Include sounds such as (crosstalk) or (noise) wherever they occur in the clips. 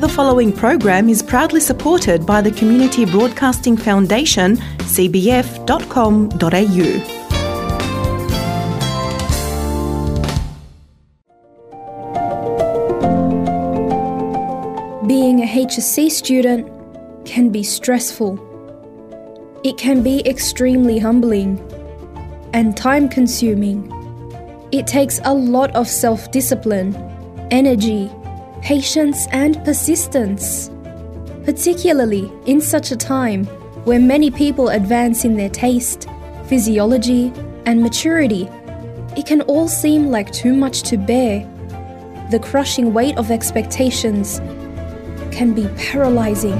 The following program is proudly supported by the Community Broadcasting Foundation, cbf.com.au. Being a HSC student can be stressful. It can be extremely humbling and time consuming. It takes a lot of self discipline, energy, patience, and persistence. Particularly in such a time where many people advance in their taste, physiology, and maturity, it can all seem like too much to bear. The crushing weight of expectations can be paralyzing.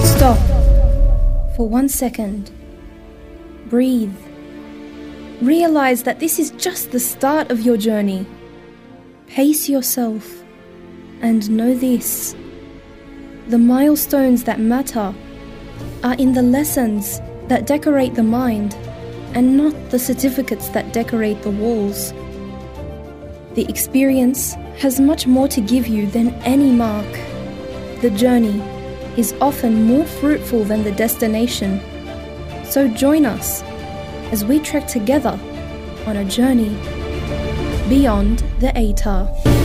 Stop for one second. Breathe. Realize that this is just the start of your journey. Pace yourself and know this the milestones that matter are in the lessons that decorate the mind and not the certificates that decorate the walls. The experience has much more to give you than any mark. The journey is often more fruitful than the destination. So join us as we trek together on a journey beyond the ATAR.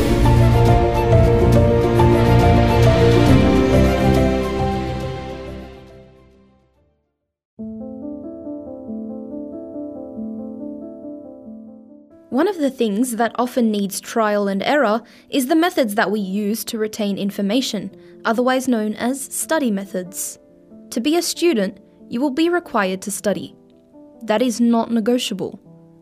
The things that often needs trial and error is the methods that we use to retain information, otherwise known as study methods. To be a student, you will be required to study. That is not negotiable.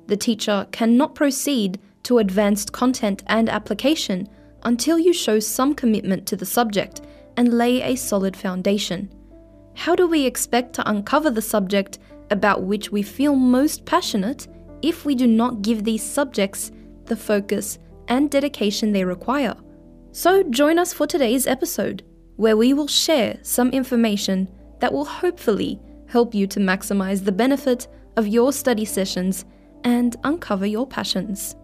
The teacher cannot proceed to advanced content and application until you show some commitment to the subject and lay a solid foundation. How do we expect to uncover the subject about which we feel most passionate if we do not give these subjects the focus and dedication they require. So, join us for today's episode, where we will share some information that will hopefully help you to maximize the benefit of your study sessions and uncover your passions.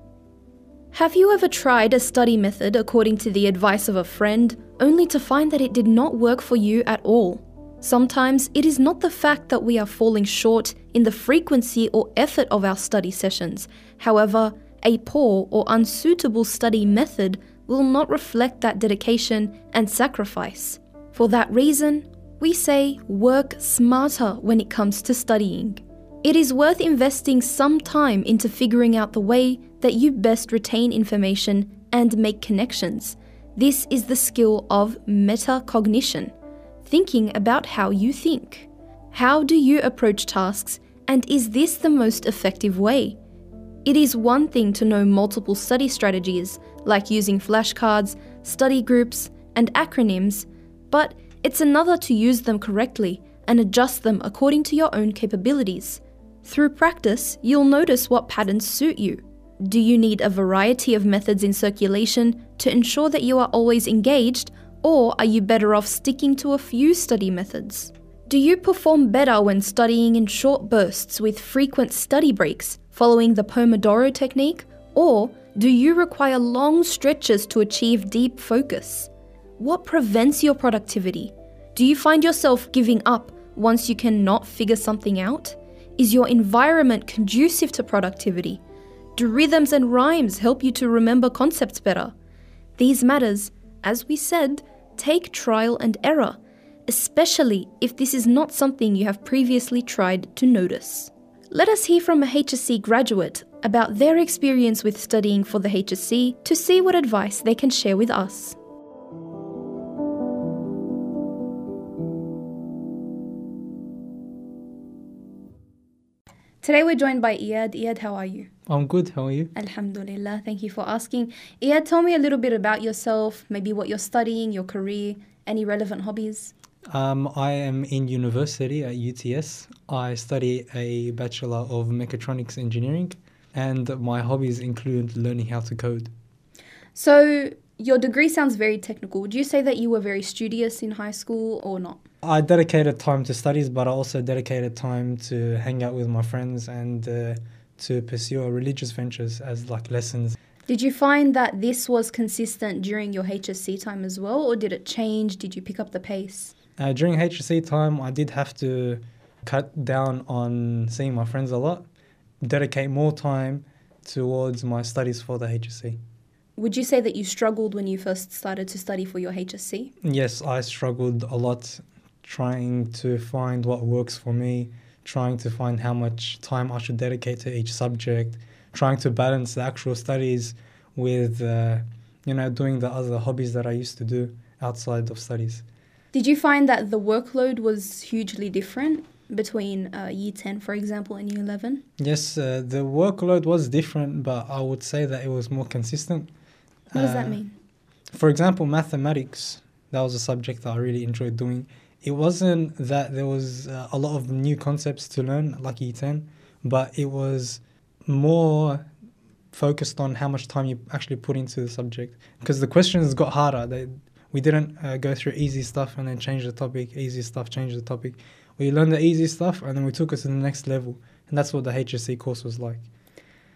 Have you ever tried a study method according to the advice of a friend, only to find that it did not work for you at all? Sometimes it is not the fact that we are falling short in the frequency or effort of our study sessions. However, a poor or unsuitable study method will not reflect that dedication and sacrifice. For that reason, we say work smarter when it comes to studying. It is worth investing some time into figuring out the way that you best retain information and make connections. This is the skill of metacognition thinking about how you think. How do you approach tasks, and is this the most effective way? It is one thing to know multiple study strategies, like using flashcards, study groups, and acronyms, but it's another to use them correctly and adjust them according to your own capabilities. Through practice, you'll notice what patterns suit you. Do you need a variety of methods in circulation to ensure that you are always engaged, or are you better off sticking to a few study methods? Do you perform better when studying in short bursts with frequent study breaks, following the Pomodoro technique? Or do you require long stretches to achieve deep focus? What prevents your productivity? Do you find yourself giving up once you cannot figure something out? Is your environment conducive to productivity? Do rhythms and rhymes help you to remember concepts better? These matters, as we said, take trial and error, especially if this is not something you have previously tried to notice. Let us hear from a HSC graduate about their experience with studying for the HSC to see what advice they can share with us. Today we're joined by Iyad. Iyad, how are you? I'm good. How are you? Alhamdulillah. Thank you for asking. Iyad, tell me a little bit about yourself, maybe what you're studying, your career, any relevant hobbies. Um, I am in university at UTS. I study a Bachelor of Mechatronics Engineering, and my hobbies include learning how to code. So, your degree sounds very technical. Would you say that you were very studious in high school or not? I dedicated time to studies, but I also dedicated time to hang out with my friends and uh, to pursue religious ventures as like lessons Did you find that this was consistent during your HSC time as well, or did it change? Did you pick up the pace? Uh, during HSC time, I did have to cut down on seeing my friends a lot, dedicate more time towards my studies for the HSC. Would you say that you struggled when you first started to study for your HSC? Yes, I struggled a lot trying to find what works for me, trying to find how much time I should dedicate to each subject, trying to balance the actual studies with, uh, you know, doing the other hobbies that I used to do outside of studies. Did you find that the workload was hugely different between uh, year 10, for example, and year 11? Yes, uh, the workload was different, but I would say that it was more consistent. What does that Uh, mean? For example, mathematics, that was a subject that I really enjoyed doing. It wasn't that there was uh, a lot of new concepts to learn, like year 10, but it was more focused on how much time you actually put into the subject. Because the questions got harder. They, we didn't uh, go through easy stuff and then change the topic, easy stuff, change the topic. We learned the easy stuff and then we took it to the next level. And that's what the HSC course was like.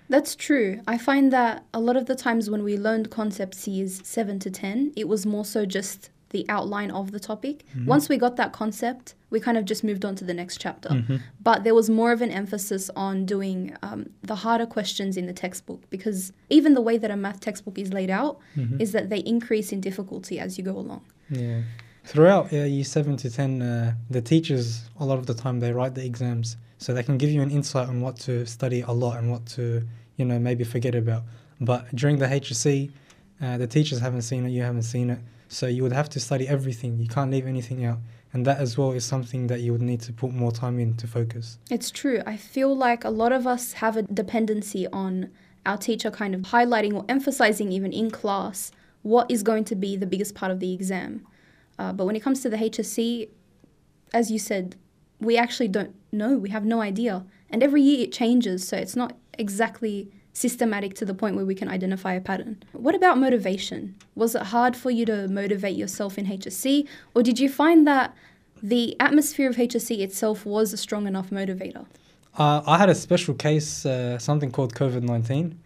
That's true. I find that a lot of the times when we learned concepts years 7 to 10, it was more so just the outline of the topic. Once we got that concept, we kind of just moved on to the next chapter. But there was more of an emphasis on doing um, the harder questions in the textbook because even the way that a math textbook is laid out is that they increase in difficulty as you go along. Yeah. Throughout year 7 to 10, uh, the teachers, a lot of the time, they write the exams. So they can give you an insight on what to study a lot and what to, you know, maybe forget about. But during the HSC, uh, the teachers haven't seen it, you haven't seen it. So you would have to study everything. You can't leave anything out. And that as well is something that you would need to put more time in to focus. It's true. I feel like a lot of us have a dependency on our teacher kind of highlighting or emphasizing, even in class, what is going to be the biggest part of the exam. Uh, but when it comes to the HSC, as you said, we actually don't know. We have no idea. And every year it changes, so it's not exactly systematic to the point where we can identify a pattern. What about motivation? Was it hard for you to motivate yourself in HSC, or did you find that the atmosphere of HSC itself was a strong enough motivator? Uh, I had a special case, uh, something called COVID 19.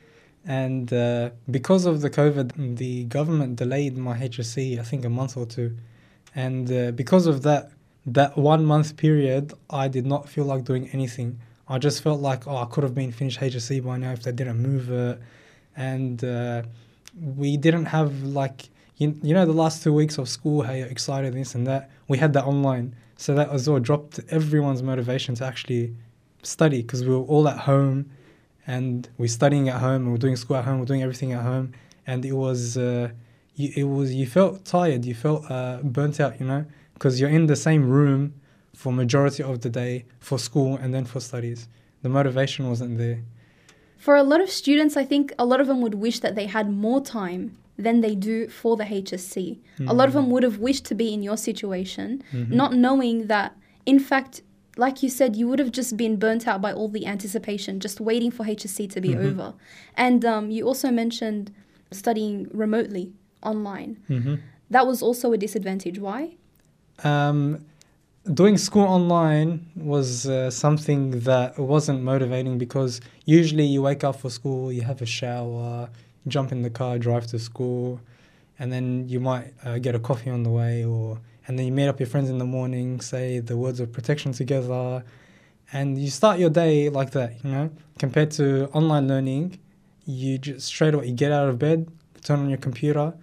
And uh, because of the COVID, the government delayed my HSC, I think, a month or two. And uh, because of that, that one month period, I did not feel like doing anything. I just felt like, oh, I could have been finished HSC by now if they didn't move it. And uh, we didn't have, like, you, you know, the last two weeks of school, how you're excited, this and that. We had that online. So that as well dropped everyone's motivation to actually study because we were all at home and we're studying at home and we're doing school at home we're doing everything at home and it was uh, you, it was you felt tired you felt uh, burnt out you know because you're in the same room for majority of the day for school and then for studies the motivation wasn't there For a lot of students, I think a lot of them would wish that they had more time than they do for the HSC. A lot of them would have wished to be in your situation, not knowing that, in fact, like you said, you would have just been burnt out by all the anticipation, just waiting for HSC to be over. And um, you also mentioned studying remotely online. mm-hmm. That was also a disadvantage. Why? um, doing school online was uh, something that wasn't motivating because usually you wake up for school, you have a shower, jump in the car, drive to school, and then you might uh, get a coffee on the way, or and then you meet up your friends in the morning, say the words of protection together, and you start your day like that. You know, compared to online learning, you just straight away you get out of bed, turn on your computer,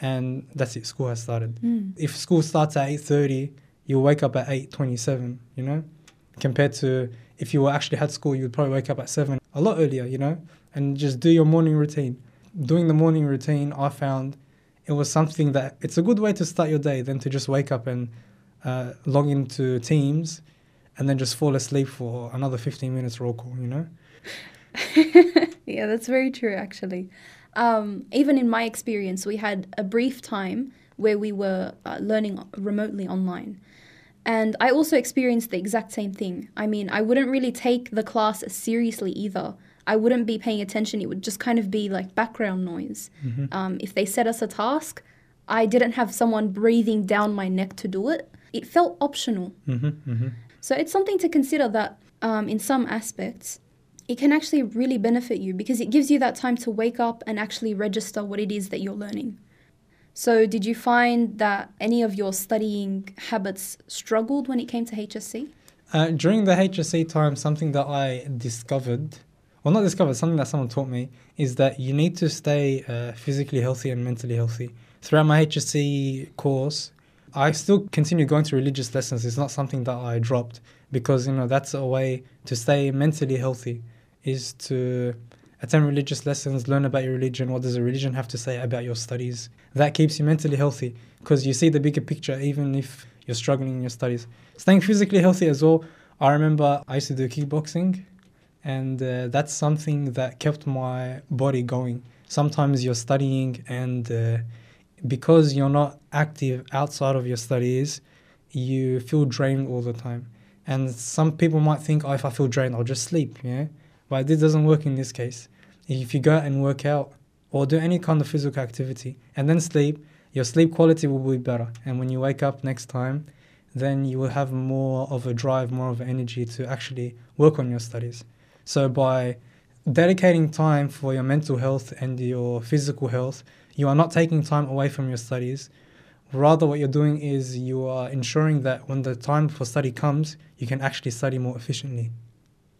and that's it. School has started if school starts at 8.30 you'll wake up at 8.27 you know compared to if you were actually had school you'd probably wake up at 7 a lot earlier you know and just do your morning routine doing the morning routine i found it was something that it's a good way to start your day than to just wake up and uh, log into teams and then just fall asleep for another 15 minutes roll call you know (laughs) yeah, that's very true, actually. Um, even in my experience, we had a brief time where we were uh, learning remotely online. And I also experienced the exact same thing. I mean, I wouldn't really take the class seriously either. I wouldn't be paying attention. It would just kind of be like background noise. Um, if they set us a task, I didn't have someone breathing down my neck to do it. It felt optional. mm-hmm, mm-hmm. So it's something to consider that um, in some aspects, it can actually really benefit you because it gives you that time to wake up and actually register what it is that you're learning. So, did you find that any of your studying habits struggled when it came to HSC? Uh, during the HSC time, something that I discovered, well, not discovered, something that someone taught me, is that you need to stay uh, physically healthy and mentally healthy. Throughout my HSC course, I still continue going to religious lessons. It's not something that I dropped because, you know, that's a way to stay mentally healthy, is to attend religious lessons, learn about your religion, what does a religion have to say about your studies. That keeps you mentally healthy because you see the bigger picture even if you're struggling in your studies. Staying physically healthy as well. I remember I used to do kickboxing and uh, that's something that kept my body going. Sometimes you're studying and uh, because you're not active outside of your studies, you feel drained all the time. And some people might think, oh, if I feel drained, I'll just sleep, yeah? But this doesn't work in this case. If you go and work out or do any kind of physical activity and then sleep, your sleep quality will be better. And when you wake up next time, then you will have more of a drive, more of energy to actually work on your studies. So by dedicating time for your mental health and your physical health, you are not taking time away from your studies. Rather, what you're doing is you are ensuring that when the time for study comes, you can actually study more efficiently.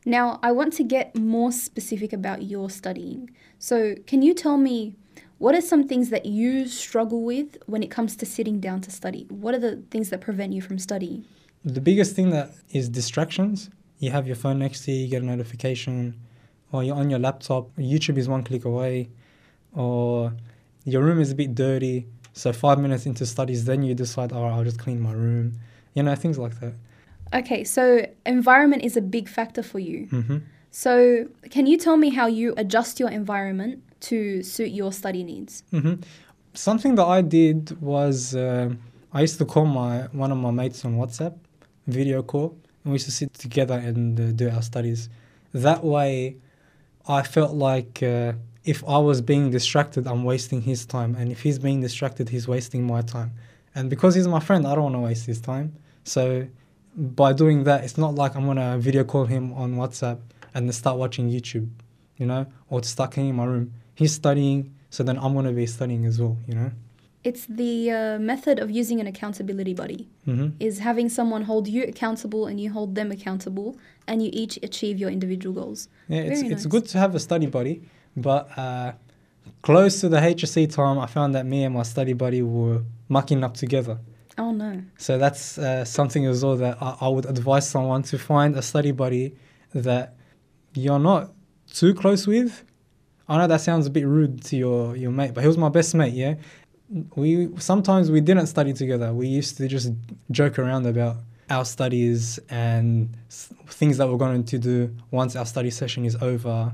Now, I want to get more specific about your studying. So, can you tell me what are some things that you struggle with when it comes to sitting down to study? What are the things that prevent you from studying? The biggest thing that is distractions. You have your phone next to you, you get a notification, or you're on your laptop, YouTube is one click away, or your room is a bit dirty. So five minutes into studies, then you decide, oh, I'll just clean my room. You know, things like that. Okay, so environment is a big factor for you. Mm-hmm. So, can you tell me how you adjust your environment to suit your study needs? Mm-hmm. Something that I did was uh, I used to call my one of my mates on WhatsApp, video call, and we used to sit together and uh, do our studies. That way, I felt like uh, if I was being distracted, I'm wasting his time, and if he's being distracted, he's wasting my time. And because he's my friend, I don't want to waste his time. So by doing that, it's not like I'm gonna video call him on WhatsApp and then start watching YouTube, you know, or start cleaning my room. He's studying, so then I'm gonna be studying as well, you know. It's the uh, method of using an accountability buddy. Mm-hmm. Is having someone hold you accountable and you hold them accountable, and you each achieve your individual goals. Yeah, it's Very it's nice. good to have a study buddy, but uh, close to the HSC time, I found that me and my study buddy were mucking up together. Oh no. So that's uh, something as well that I, I would advise someone to find a study buddy that you're not too close with. I know that sounds a bit rude to your, your mate, but he was my best mate, yeah? We sometimes we didn't study together. We used to just joke around about our studies and s- things that we're going to do once our study session is over.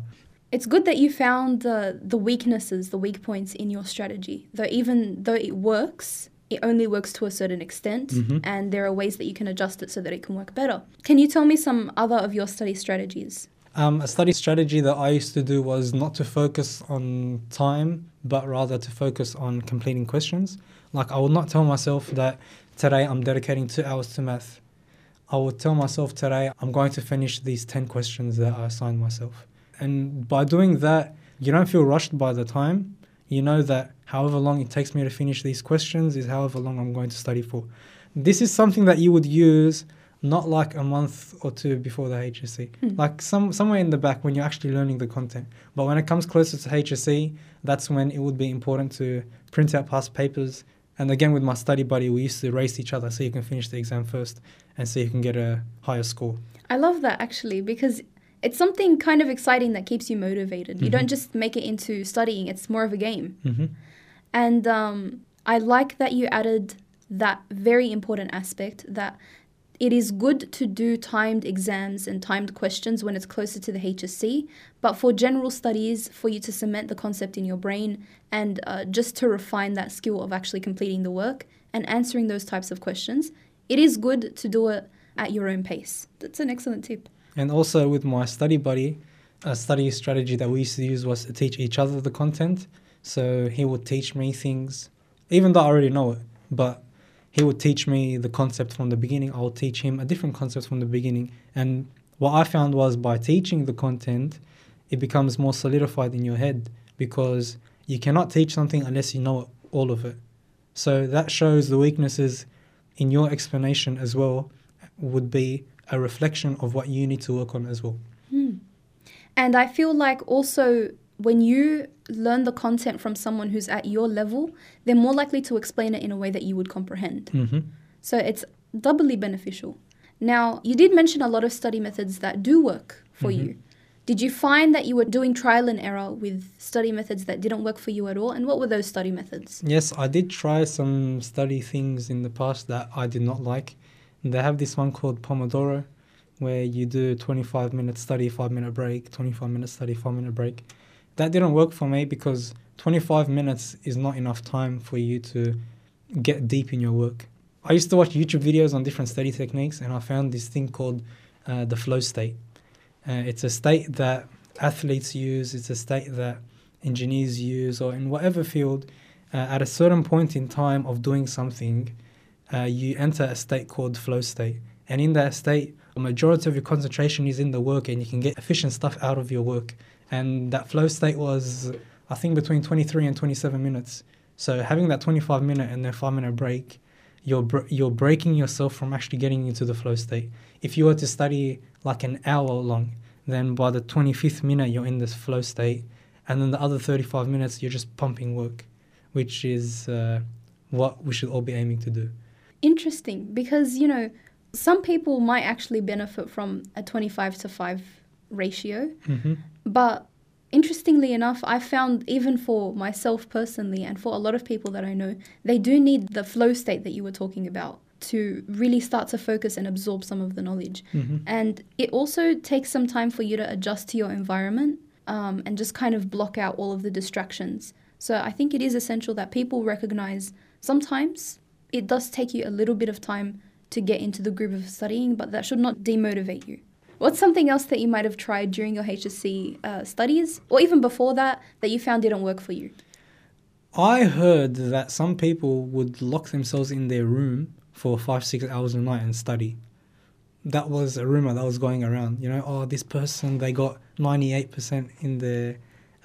It's good that you found the the weaknesses, the weak points in your strategy. Though even though it works, it only works to a certain extent, Mhm. and there are ways that you can adjust it so that it can work better. Can you tell me some other of your study strategies? Um, a study strategy that I used to do was not to focus on time, but rather to focus on completing questions. Like, I would not tell myself that today I'm dedicating two hours to math. I would tell myself today I'm going to finish these 10 questions that I assigned myself. And by doing that, you don't feel rushed by the time. You know that however long it takes me to finish these questions is however long I'm going to study for. This is something that you would use not like a month or two before the HSC, hmm. like some somewhere in the back when you're actually learning the content. But when it comes closer to HSC, that's when it would be important to print out past papers. And again, with my study buddy, we used to race each other so you can finish the exam first and so you can get a higher score. I love that actually because it's something kind of exciting that keeps you motivated. You don't just make it into studying; it's more of a game. hmm And um, I like that you added that very important aspect that it is good to do timed exams and timed questions when it's closer to the HSC, but for general studies, for you to cement the concept in your brain and uh, just to refine that skill of actually completing the work and answering those types of questions, it is good to do it at your own pace. That's an excellent tip. And also with my study buddy, a study strategy that we used to use was to teach each other the content. So he would teach me things, even though I already know it, but he would teach me the concept from the beginning. I would teach him a different concept from the beginning. And what I found was by teaching the content, it becomes more solidified in your head because you cannot teach something unless you know all of it. So that shows the weaknesses in your explanation as well would be a reflection of what you need to work on as well. Hmm. And I feel like also when you learn the content from someone who's at your level, they're more likely to explain it in a way that you would comprehend. Mm-hmm. So it's doubly beneficial. Now, you did mention a lot of study methods that do work for Mhm. you. Did you find that you were doing trial and error with study methods that didn't work for you at all? And what were those study methods? Yes, I did try some study things in the past that I did not like. They have this one called Pomodoro, where you do 25 minute study, 5 minute break, 25 minute study, 5 minute break. That didn't work for me because 25 minutes is not enough time for you to get deep in your work. I used to watch YouTube videos on different study techniques and I found this thing called uh, the flow state. Uh, it's a state that athletes use, it's a state that engineers use, or in whatever field, uh, at a certain point in time of doing something, uh, you enter a state called flow state. And in that state, a majority of your concentration is in the work and you can get efficient stuff out of your work. And that flow state was, I think, between 23 and 27 minutes. So having that 25 minute and then 5 minute break, you're, br- you're breaking yourself from actually getting into the flow state. If you were to study like an hour long, then by the 25th minute, you're in this flow state. And then the other 35 minutes, you're just pumping work, which is uh, what we should all be aiming to do. Interesting, because you know, some people might actually benefit from a 25 to 5 ratio, Mm-hmm. but interestingly enough, I found even for myself personally and for a lot of people that I know, they do need the flow state that you were talking about to really start to focus and absorb some of the knowledge. Mm-hmm. And it also takes some time for you to adjust to your environment um, and just kind of block out all of the distractions. So I think it is essential that people recognize sometimes it does take you a little bit of time to get into the groove of studying, but that should not demotivate you. What's something else that you might have tried during your HSC uh, studies, or even before that, that you found didn't work for you? I heard that some people would lock themselves in their room for five, six hours a night and study. That was a rumor that was going around. You know, oh, this person they got ninety eight percent in their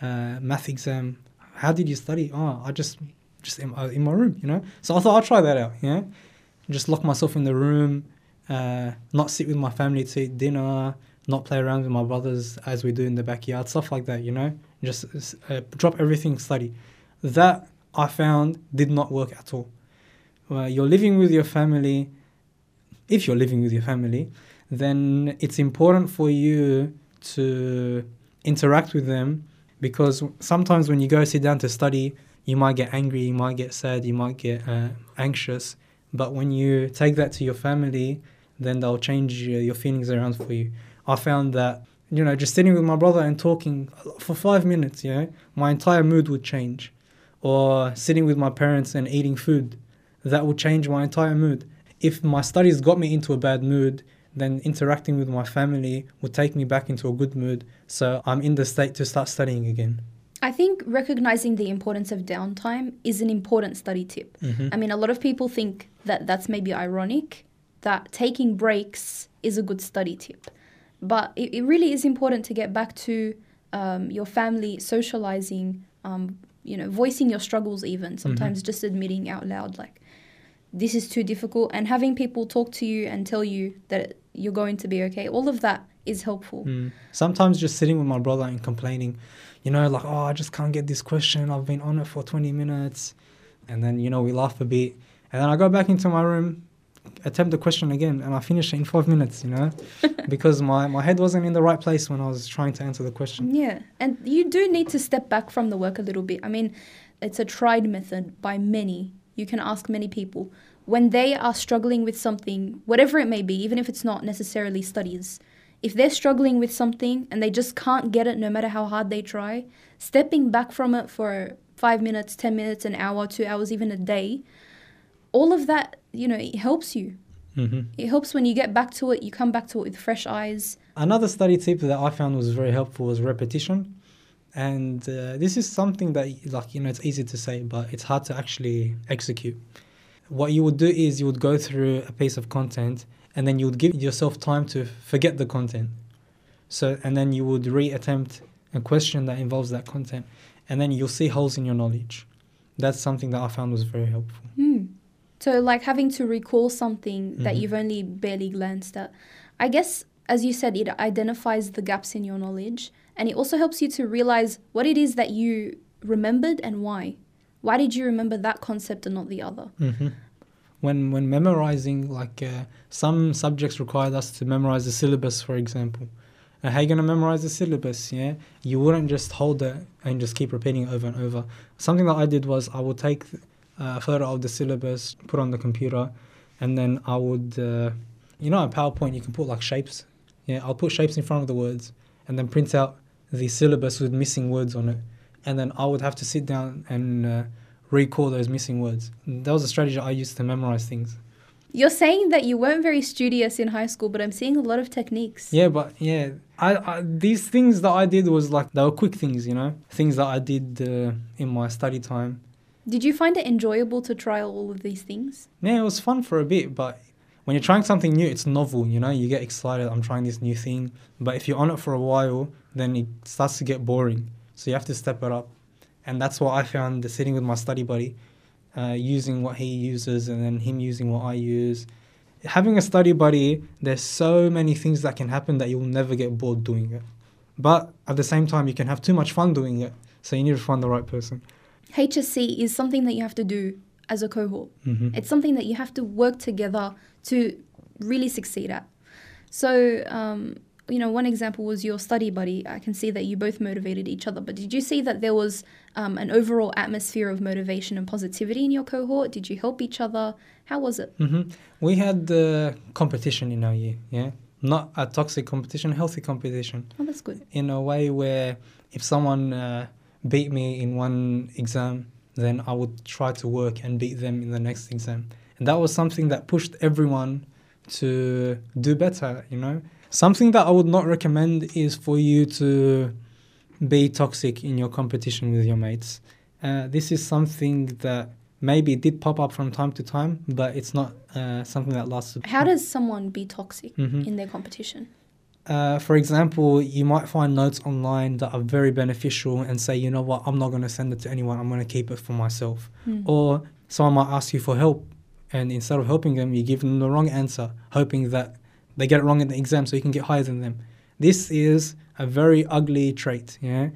uh, math exam. How did you study? Oh, I just just in, uh, in my room. You know, so I thought I'll try that out. Know, just lock myself in the room, uh, not sit with my family to eat dinner, not play around with my brothers as we do in the backyard, stuff like that. You know, just uh, drop everything, study that I found did not work at all. Well, you're living with your family. If you're living with your family, then it's important for you to interact with them because sometimes when you go sit down to study, you might get angry, you might get sad, you might get uh, anxious. But when you take that to your family, then they'll change your, your feelings around for you. I found that you know just sitting with my brother and talking for five minutes, you know, my entire mood would change or sitting with my parents and eating food, that would change my entire mood. If my studies got me into a bad mood, then interacting with my family would take me back into a good mood. So I'm in the state to start studying again. I think recognizing the importance of downtime is an important study tip. Mhm. I mean, a lot of people think that that's maybe ironic, that taking breaks is a good study tip. But it, it really is important to get back to um, your family, socializing, um, you know, voicing your struggles, even sometimes just admitting out loud, like, this is too difficult, and having people talk to you and tell you that you're going to be okay. All of that is helpful. Mm. Sometimes just sitting with my brother and complaining, you know, like, oh, I just can't get this question. I've been on it for 20 minutes. And then, you know, we laugh a bit. And then I go back into my room, attempt the question again, and I finish it in five minutes, you know, (laughs) because my, my head wasn't in the right place when I was trying to answer the question. Yeah, and you do need to step back from the work a little bit. I mean, it's a tried method by many. You can ask many people. When they are struggling with something, whatever it may be, even if it's not necessarily studies, if they're struggling with something and they just can't get it no matter how hard they try, stepping back from it for five minutes, 10 minutes, an hour, two hours, even a day, all of that, you know, it helps you. hmm It helps when you get back to it, you come back to it with fresh eyes. Another study tip that I found was very helpful was repetition. And uh, this is something that, like, you know, it's easy to say, but it's hard to actually execute. What you would do is you would go through a piece of content and then you would give yourself time to forget the content. So and then you would reattempt a question that involves that content, and then you'll see holes in your knowledge. That's something that I found was very helpful. Hmm. So, like having to recall something that Mhm. you've only barely glanced at. I guess, as you said, it identifies the gaps in your knowledge and it also helps you to realize what it is that you remembered and why. Why did you remember that concept and not the other? hmm When when memorizing, like uh, some subjects required us to memorize the syllabus, for example. How you gonna memorize the syllabus? Yeah, you wouldn't just hold it and just keep repeating over and over. Something that I did was I would take uh, a photo of the syllabus, put on the computer, and then I would, uh, you know, on PowerPoint you can put like shapes. Yeah, I'll put shapes in front of the words, and then print out the syllabus with missing words on it, and then I would have to sit down and uh, recall those missing words. That was a strategy I used to memorize things. You're saying that you weren't very studious in high school, but I'm seeing a lot of techniques. Yeah, but yeah, I, I these things that I did was like they were quick things, you know, things that I did uh, in my study time. Did you find it enjoyable to try all of these things? Yeah, it was fun for a bit, but when you're trying something new, it's novel, you know, you get excited. I'm trying this new thing, but if you're on it for a while, then it starts to get boring. So you have to step it up, and that's what I found the sitting with my study buddy, uh, using what he uses, and then him using what I use. Having a study buddy, there's so many things that can happen that you'll never get bored doing it. But at the same time, you can have too much fun doing it. So you need to find the right person. HSC is something that you have to do as a cohort. hmm It's something that you have to work together to really succeed at. So, um, you know, one example was your study buddy. I can see that you both motivated each other, but did you see that there was um, an overall atmosphere of motivation and positivity in your cohort? Did you help each other? How was it? hmm We had uh, competition in our year, yeah, not a toxic competition, healthy competition. Oh, that's good. In a way where if someone uh, beat me in one exam, then I would try to work and beat them in the next exam, and that was something that pushed everyone to do better. You know, something that I would not recommend is for you to be toxic in your competition with your mates. Uh, this is something that maybe did pop up from time to time, but it's not uh, something that lasts. How does someone be toxic Mhm. in their competition? Uh, for example, you might find notes online that are very beneficial and say, you know what, I'm not going to send it to anyone, I'm going to keep it for myself. Hmm. Or someone might ask you for help, and instead of helping them, you give them the wrong answer, hoping that they get it wrong in the exam so you can get higher than them. This is a very ugly trait. Yeah,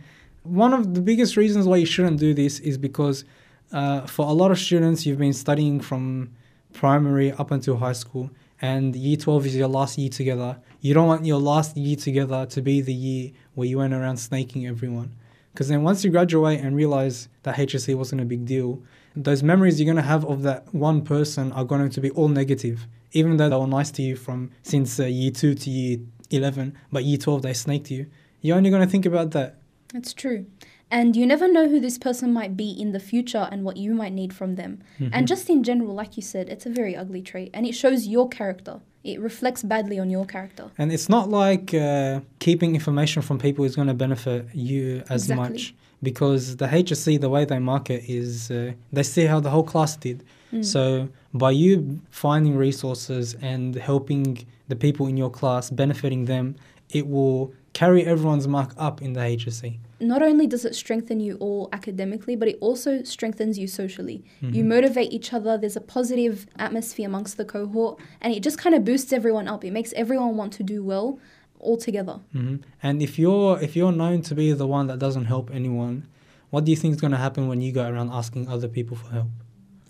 one of the biggest reasons why you shouldn't do this is because uh, for a lot of students, you've been studying from primary up until high school, and year 12 is your last year together. You don't want your last year together to be the year where you went around snaking everyone. Because then once you graduate and realize that HSC wasn't a big deal, those memories you're going to have of that one person are going to be all negative. Even though they were nice to you from since uh, year 2 to year 11, but year 12 they snaked you. You're only going to think about that. That's true. And you never know who this person might be in the future and what you might need from them. And just in general, like you said, it's a very ugly trait and it shows your character. It reflects badly on your character. And it's not like uh, keeping information from people is going to benefit you as Exactly. much because the HSC, the way they market is uh, they see how the whole class did. Mm. So by you finding resources and helping the people in your class, benefiting them, it will carry everyone's mark up in the HSC. Not only does it strengthen you all academically, but it also strengthens you socially. Mm-hmm. You motivate each other, there's a positive atmosphere amongst the cohort, and it just kind of boosts everyone up. It makes everyone want to do well all together. hmm And if you're if you're known to be the one that doesn't help anyone, what do you think is going to happen when you go around asking other people for help?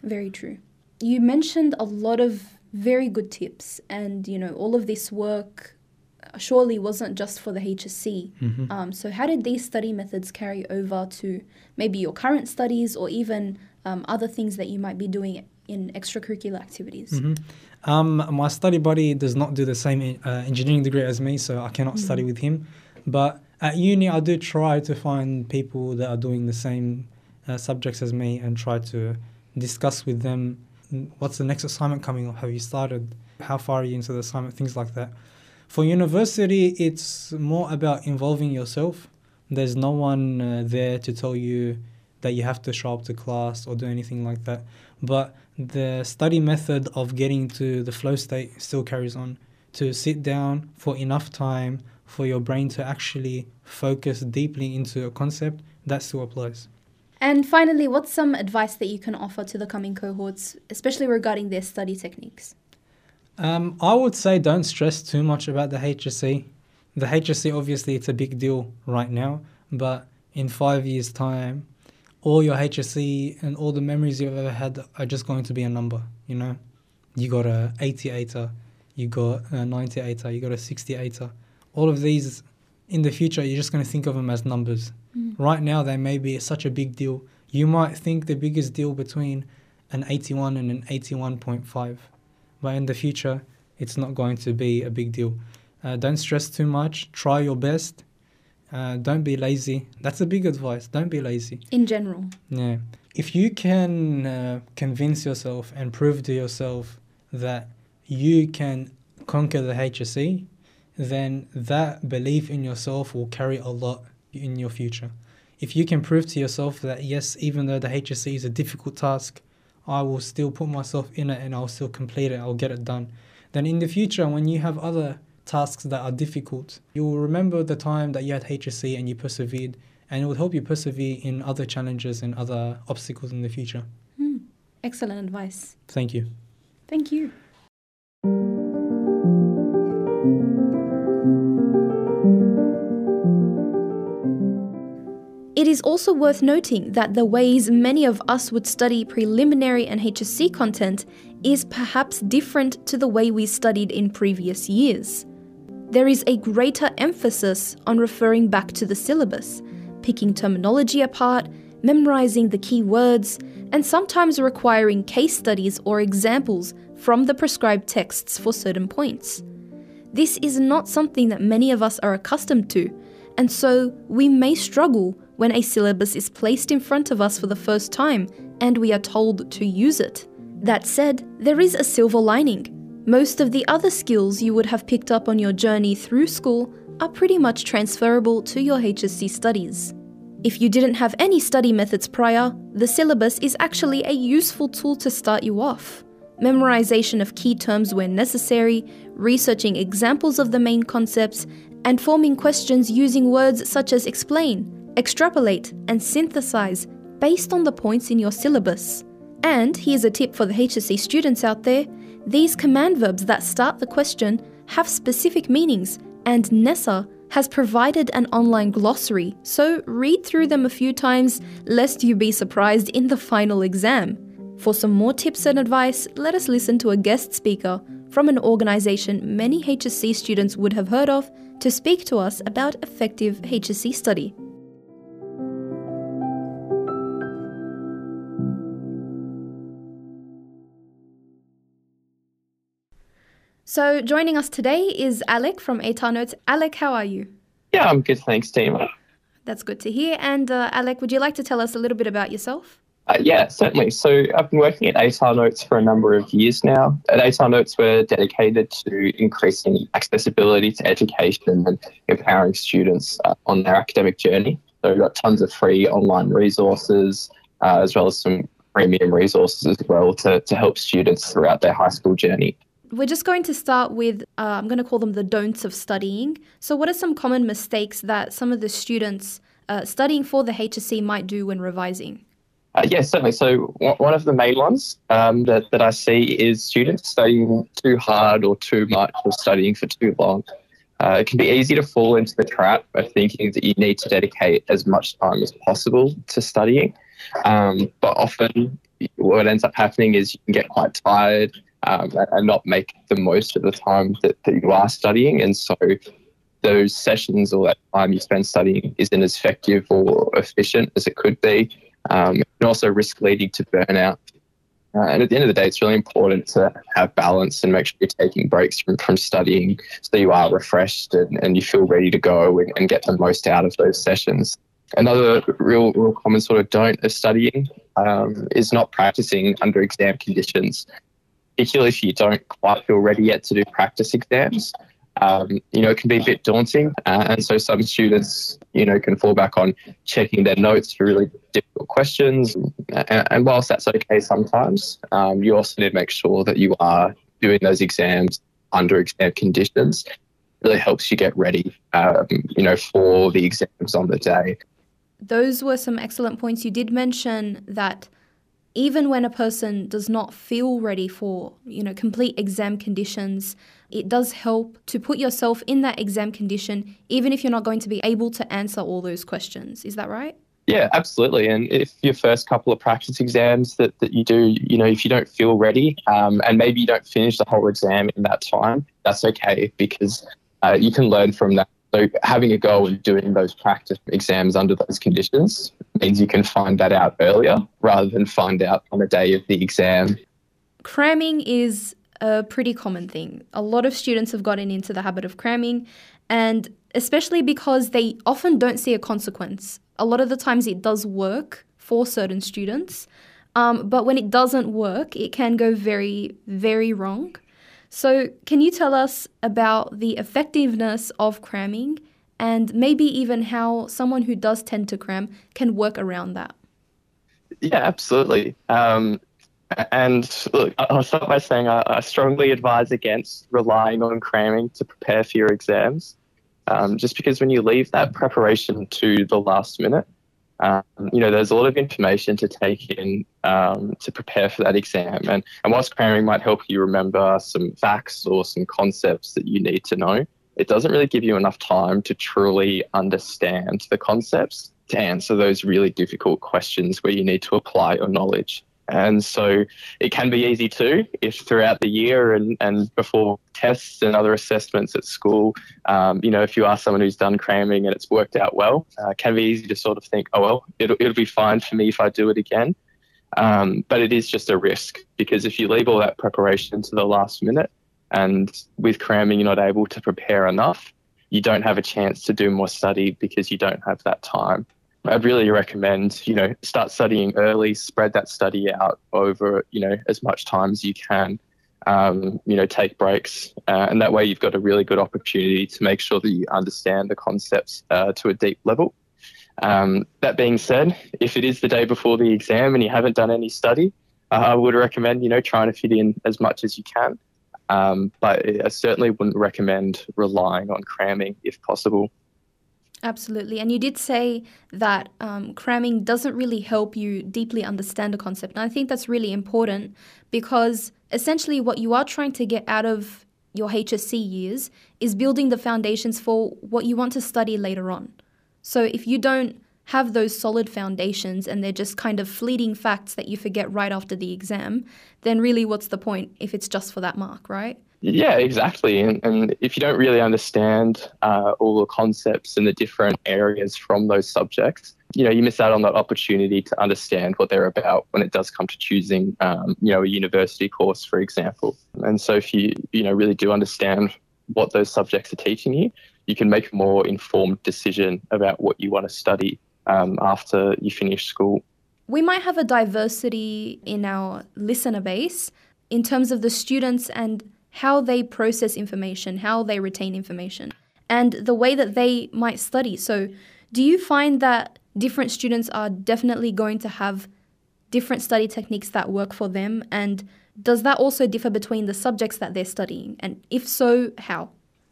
Very true. You mentioned a lot of very good tips, and you know, all of this work uh, surely wasn't just for the HSC. Mhm. Um, so, how did these study methods carry over to maybe your current studies or even um, other things that you might be doing in extracurricular activities? hmm Um, my study buddy does not do the same uh, engineering degree as me, so I cannot study with him. But at uni, I do try to find people that are doing the same uh, subjects as me and try to discuss with them what's the next assignment coming up? Have you started? How far are you into the assignment? Things like that. For university, it's more about involving yourself. There's no one uh, there to tell you that you have to show up to class or do anything like that. But the study method of getting to the flow state still carries on. To sit down for enough time, for your brain to actually focus deeply into a concept, that still applies. And finally, what's some advice that you can offer to the coming cohorts, especially regarding their study techniques? Um, I would say don't stress too much about the HSC. The HSC, obviously, it's a big deal right now, but in five years' time, all your HSC and all the memories you've ever had are just going to be a number, you know? You got a 88er, you got a 98er, you got a 68er. All of these in the future, you're just going to think of them as numbers. Mm. Right now, they may be such a big deal. You might think the biggest deal between an 81 and an 81.5, but in the future, it's not going to be a big deal. Uh, don't stress too much. Try your best. Uh, don't be lazy. That's a big advice. Don't be lazy. In general. Yeah. If you can uh, convince yourself and prove to yourself that you can conquer the HSC, then that belief in yourself will carry a lot in your future. If you can prove to yourself that, yes, even though the HSC is a difficult task, I will still put myself in it and I'll still complete it, I'll get it done. Then in the future, when you have other tasks that are difficult, you will remember the time that you had HSC and you persevered, and it will help you persevere in other challenges and other obstacles in the future. Hmm. Excellent advice. Thank you. Thank you. It is also worth noting that the ways many of us would study preliminary and HSC content is perhaps different to the way we studied in previous years. There is a greater emphasis on referring back to the syllabus, picking terminology apart, memorizing the key words, and sometimes requiring case studies or examples from the prescribed texts for certain points. This is not something that many of us are accustomed to, and so we may struggle when a syllabus is placed in front of us for the first time and we are told to use it. That said, there is a silver lining. Most of the other skills you would have picked up on your journey through school are pretty much transferable to your HSC studies. If you didn't have any study methods prior, the syllabus is actually a useful tool to start you off. Memorization of key terms where necessary, researching examples of the main concepts, and forming questions using words such as explain, extrapolate, and synthesize based on the points in your syllabus. And here's a tip for the HSC students out there these command verbs that start the question have specific meanings, and NESA has provided an online glossary, so read through them a few times lest you be surprised in the final exam. For some more tips and advice, let us listen to a guest speaker from an organisation many HSC students would have heard of to speak to us about effective HSC study. So, joining us today is Alec from ATAR Notes. Alec, how are you? Yeah, I'm good, thanks, Deema. That's good to hear. And uh, Alec, would you like to tell us a little bit about yourself? Uh, yeah, certainly. So I've been working at ATAR Notes for a number of years now. At ATAR Notes, we're dedicated to increasing accessibility to education and empowering students uh, on their academic journey. So we've got tons of free online resources, uh, as well as some premium resources as well to, to help students throughout their high school journey. We're just going to start with, uh, I'm going to call them the don'ts of studying. So, what are some common mistakes that some of the students uh, studying for the HSC might do when revising? Uh, yes, certainly. So, one of the main ones um, that, that I see is students studying too hard or too much or studying for too long. Uh, it can be easy to fall into the trap of thinking that you need to dedicate as much time as possible to studying. Um, but often, what ends up happening is you can get quite tired um, and not make the most of the time that, that you are studying. And so those sessions or that time you spend studying isn't as effective or efficient as it could be. Um, and also risk leading to burnout. Uh, and at the end of the day, it's really important to have balance and make sure you're taking breaks from, from studying so you are refreshed and, and you feel ready to go and, and get the most out of those sessions. Another real, real common sort of don't of studying um, is not practicing under exam conditions particularly if you don't quite feel ready yet to do practice exams. Um, you know, it can be a bit daunting. Uh, and so some students, you know, can fall back on checking their notes for really difficult questions. And, and whilst that's okay sometimes, um, you also need to make sure that you are doing those exams under exam conditions. really helps you get ready, um, you know, for the exams on the day. Those were some excellent points. You did mention that even when a person does not feel ready for, you know, complete exam conditions, it does help to put yourself in that exam condition, even if you're not going to be able to answer all those questions. Is that right? Yeah, absolutely. And if your first couple of practice exams that, that you do, you know, if you don't feel ready um, and maybe you don't finish the whole exam in that time, that's okay because uh, you can learn from that. So having a go and doing those practice exams under those conditions means you can find that out earlier rather than find out on the day of the exam. Cramming is a pretty common thing. A lot of students have gotten into the habit of cramming, and especially because they often don't see a consequence. A lot of the times it does work for certain students, um, but when it doesn't work, it can go very, very wrong. So, can you tell us about the effectiveness of cramming and maybe even how someone who does tend to cram can work around that? Yeah, absolutely. Um, and look, I'll start by saying I, I, strongly advise against relying on cramming to prepare for your exams. Um, just because when you leave that preparation to the last minute, um, you know, there's a lot of information to take in um, to prepare for that exam. And, and whilst cramming might help you remember some facts or some concepts that you need to know, it doesn't really give you enough time to truly understand the concepts to answer those really difficult questions where you need to apply your knowledge. And so it can be easy too if throughout the year and, and before tests and other assessments at school, um, you know, if you are someone who's done cramming and it's worked out well, uh, it can be easy to sort of think, oh, well, it'll, it'll be fine for me if I do it again. Um, but it is just a risk because if you leave all that preparation to the last minute and with cramming you're not able to prepare enough, you don't have a chance to do more study because you don't have that time. I'd really recommend, you know, start studying early, spread that study out over, you know, as much time as you can. Um, you know, take breaks, uh, and that way you've got a really good opportunity to make sure that you understand the concepts uh, to a deep level. Um, that being said, if it is the day before the exam and you haven't done any study, uh, I would recommend, you know, trying to fit in as much as you can. Um, but I certainly wouldn't recommend relying on cramming if possible. Absolutely. And you did say that um, cramming doesn't really help you deeply understand a concept. And I think that's really important because essentially what you are trying to get out of your HSC years is building the foundations for what you want to study later on. So if you don't have those solid foundations and they're just kind of fleeting facts that you forget right after the exam, then really what's the point if it's just for that mark, right? Yeah, exactly. And, and if you don't really understand uh, all the concepts and the different areas from those subjects, you know, you miss out on that opportunity to understand what they're about when it does come to choosing, um, you know, a university course, for example. And so if you, you know, really do understand what those subjects are teaching you, you can make a more informed decision about what you want to study um, after you finish school. We might have a diversity in our listener base in terms of the students and how they process information, how they retain information, and the way that they might study. So, do you find that different students are definitely going to have different study techniques that work for them? And does that also differ between the subjects that they're studying? And if so, how?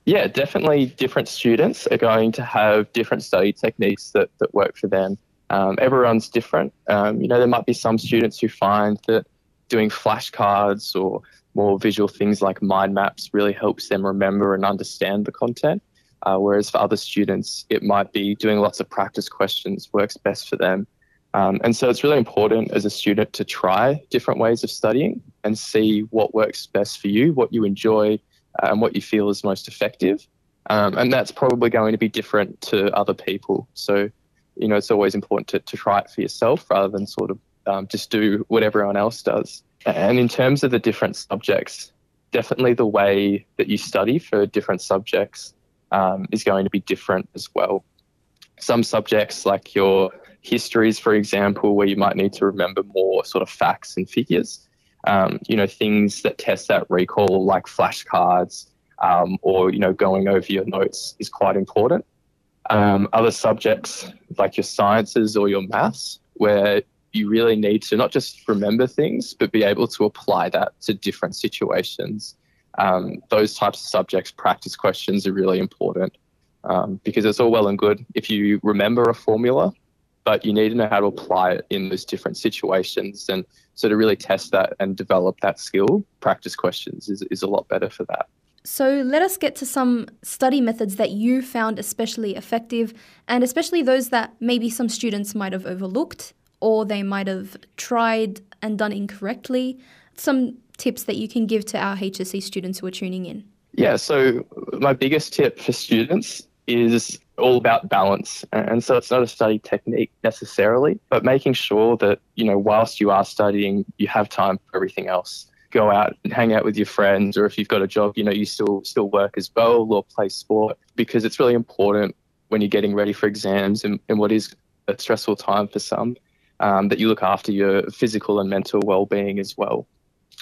Yeah, definitely different students are going to have different study techniques that, that work for them. Um, everyone's different. Um, you know, there might be some students who find that doing flashcards or more visual things like mind maps really helps them remember and understand the content. Uh, whereas for other students, it might be doing lots of practice questions works best for them. Um, and so it's really important as a student to try different ways of studying and see what works best for you, what you enjoy, and what you feel is most effective. Um, and that's probably going to be different to other people. So, you know, it's always important to, to try it for yourself rather than sort of um, just do what everyone else does. And in terms of the different subjects, definitely the way that you study for different subjects um, is going to be different as well. Some subjects, like your histories, for example, where you might need to remember more sort of facts and figures, um, you know, things that test that recall, like flashcards um, or, you know, going over your notes is quite important. Um, other subjects, like your sciences or your maths, where you really need to not just remember things, but be able to apply that to different situations. um, those types of subjects, practice questions are really important um, because it's all well and good if you remember a formula, but you need to know how to apply it in those different situations. And so to really test that and develop that skill, practice questions is, is a lot better for that. So let us get to some study methods that you found especially effective, and especially those that maybe some students might have overlooked or they might have tried and done incorrectly. Some tips that you can give to our HSC students who are tuning in? Yeah, so my biggest tip for students is all about balance. And so it's not a study technique necessarily, but making sure that, you know, whilst you are studying, you have time for everything else. Go out and hang out with your friends, or if you've got a job, you know, you still still work as well or play sport because it's really important when you're getting ready for exams and, and what is a stressful time for some, um, that you look after your physical and mental well-being as well.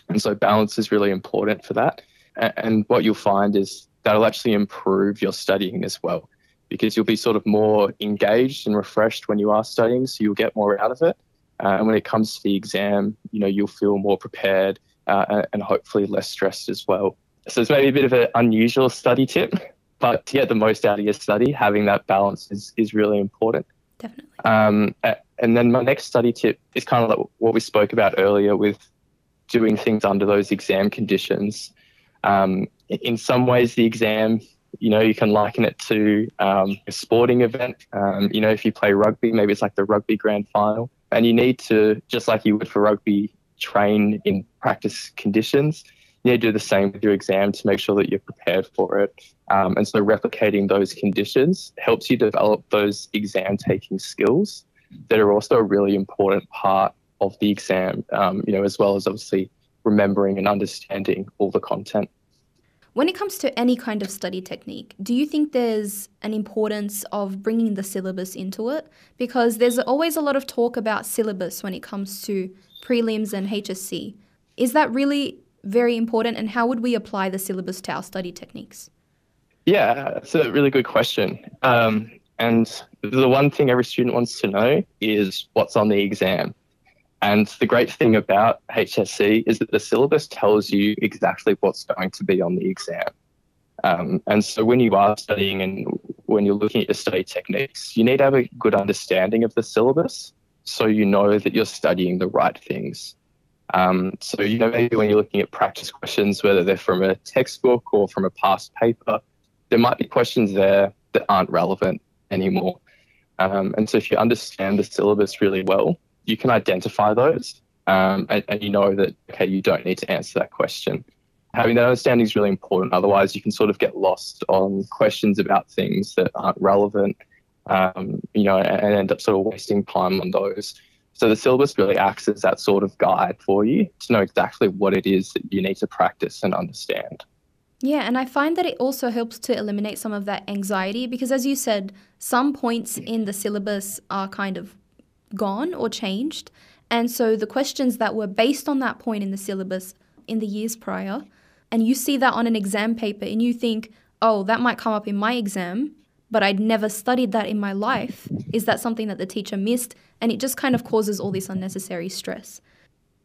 And so balance is really important for that. And what you'll find is that'll actually improve your studying as well, because you'll be sort of more engaged and refreshed when you are studying, so you'll get more out of it. Uh, and when it comes to the exam, you know, you'll feel more prepared uh, and hopefully less stressed as well. So it's maybe a bit of an unusual study tip, but to get the most out of your study, having that balance is, is really important. Definitely. Um, and then my next study tip is kind of like what we spoke about earlier with doing things under those exam conditions. Um, in some ways, the exam, you know, you can liken it to um, a sporting event. Um, you know, if you play rugby, maybe it's like the rugby grand final, and you need to, just like you would for rugby, train in practice conditions. You need to do the same with your exam to make sure that you're prepared for it. Um, and so, replicating those conditions helps you develop those exam taking skills that are also a really important part of the exam, um, you know, as well as obviously remembering and understanding all the content. When it comes to any kind of study technique, do you think there's an importance of bringing the syllabus into it? Because there's always a lot of talk about syllabus when it comes to prelims and HSC. Is that really very important, and how would we apply the syllabus to our study techniques? Yeah, that's a really good question. Um, and the one thing every student wants to know is what's on the exam. And the great thing about HSC is that the syllabus tells you exactly what's going to be on the exam. Um, and so when you are studying and when you're looking at your study techniques, you need to have a good understanding of the syllabus so you know that you're studying the right things. Um, so, you know, maybe when you're looking at practice questions, whether they're from a textbook or from a past paper, there might be questions there that aren't relevant anymore. Um, and so if you understand the syllabus really well, you can identify those um, and, and, you know that, okay, you don't need to answer that question. Having that understanding is really important. Otherwise, you can sort of get lost on questions about things that aren't relevant, um, you know, and, and end up sort of wasting time on those. So the syllabus really acts as that sort of guide for you to know exactly what it is that you need to practice and understand. Yeah, and I find that it also helps to eliminate some of that anxiety because, as you said, some points in the syllabus are kind of gone or changed. And so the questions that were based on that point in the syllabus in the years prior, and you see that on an exam paper and you think, oh, that might come up in my exam, but I'd never studied that in my life. Is that something that the teacher missed? And it just kind of causes all this unnecessary stress.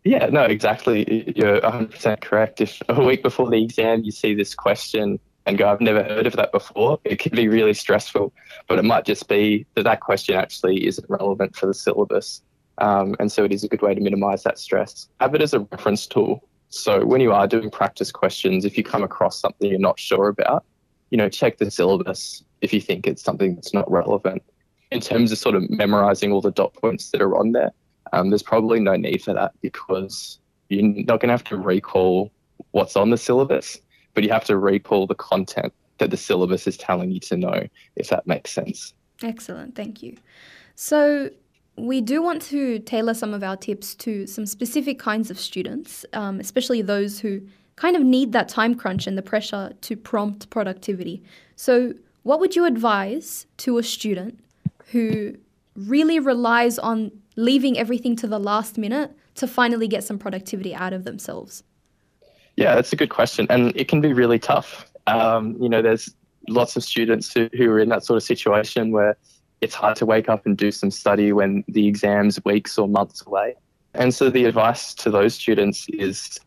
Yeah, no, exactly. You're 100% correct. If a week before the exam you see this question and go, I've never heard of that before, it can be really stressful. But it might just be that that question actually isn't relevant for the syllabus. Um, and so it is a good way to minimize that stress. Have it as a reference tool. So when you are doing practice questions, if you come across something you're not sure about, you know, check the syllabus if you think it's something that's not relevant. In terms of sort of memorizing all the dot points that are on there, um, there's probably no need for that because you're not going to have to recall what's on the syllabus but you have to recall the content that the syllabus is telling you to know, if that makes sense. Excellent, thank you. So, we do want to tailor some of our tips to some specific kinds of students, um, especially those who kind of need that time crunch and the pressure to prompt productivity. So, what would you advise to a student who really relies on leaving everything to the last minute to finally get some productivity out of themselves? Yeah, that's a good question, and it can be really tough. Um, you know, there's lots of students who, who are in that sort of situation where it's hard to wake up and do some study when the exam's weeks or months away. And so the advice to those students is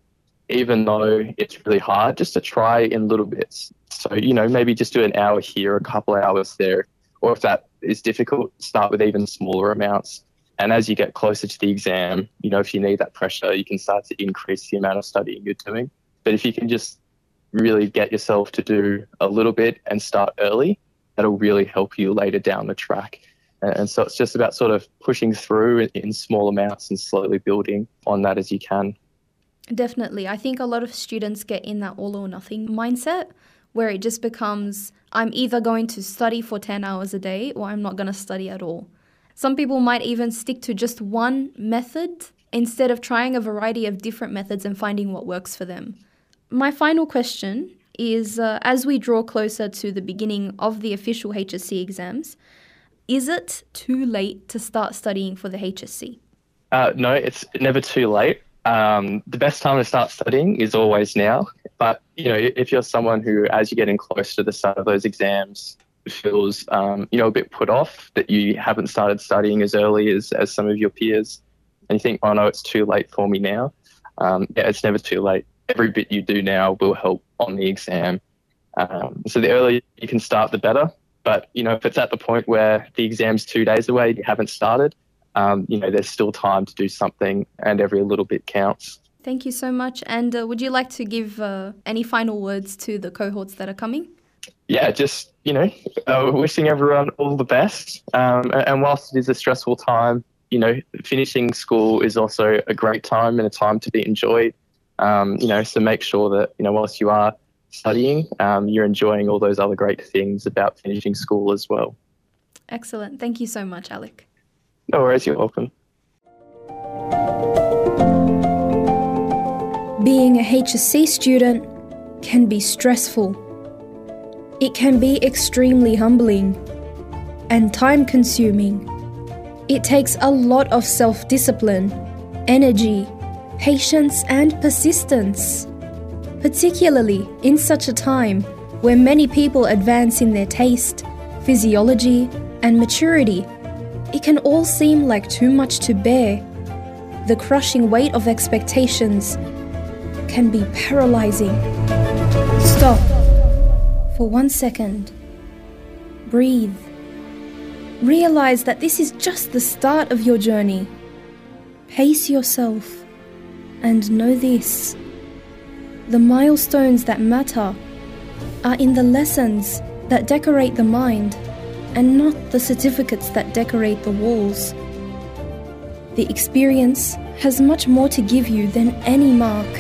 even though it's really hard, just to try in little bits. So, you know, maybe just do an hour here, a couple hours there. Or if that is difficult, start with even smaller amounts. And as you get closer to the exam, you know, if you need that pressure, you can start to increase the amount of studying you're doing. But if you can just really get yourself to do a little bit and start early, that'll really help you later down the track. And so it's just about sort of pushing through in small amounts and slowly building on that as you can. Definitely. I think a lot of students get in that all or nothing mindset where it just becomes I'm either going to study for 10 hours a day or I'm not going to study at all. Some people might even stick to just one method instead of trying a variety of different methods and finding what works for them. My final question is uh, as we draw closer to the beginning of the official HSC exams, is it too late to start studying for the HSC? Uh, no, it's never too late. Um, the best time to start studying is always now. But you know, if you're someone who, as you're getting close to the start of those exams, feels um, you know a bit put off that you haven't started studying as early as as some of your peers, and you think, oh no, it's too late for me now. Um, yeah, it's never too late. Every bit you do now will help on the exam. Um, so the earlier you can start, the better. But you know, if it's at the point where the exam's two days away, you haven't started, um, you know, there's still time to do something, and every little bit counts. Thank you so much. And uh, would you like to give uh, any final words to the cohorts that are coming? Yeah, just you know, uh, wishing everyone all the best. Um, and whilst it is a stressful time, you know, finishing school is also a great time and a time to be enjoyed. Um, you know, so make sure that you know, whilst you are studying, um, you're enjoying all those other great things about finishing school as well. Excellent. Thank you so much, Alec. No worries. You're welcome. Being a HSC student can be stressful. It can be extremely humbling and time consuming. It takes a lot of self discipline, energy, patience, and persistence particularly in such a time where many people advance in their taste, physiology, and maturity. It can all seem like too much to bear. The crushing weight of expectations can be paralyzing. Stop for one second. Breathe. Realize that this is just the start of your journey. Pace yourself and know this the milestones that matter are in the lessons that decorate the mind and not the certificates that decorate the walls. The experience has much more to give you than any mark.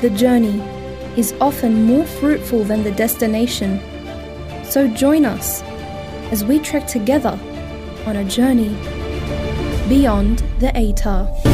The journey is often more fruitful than the destination. So join us as we trek together on a journey beyond the ATAR.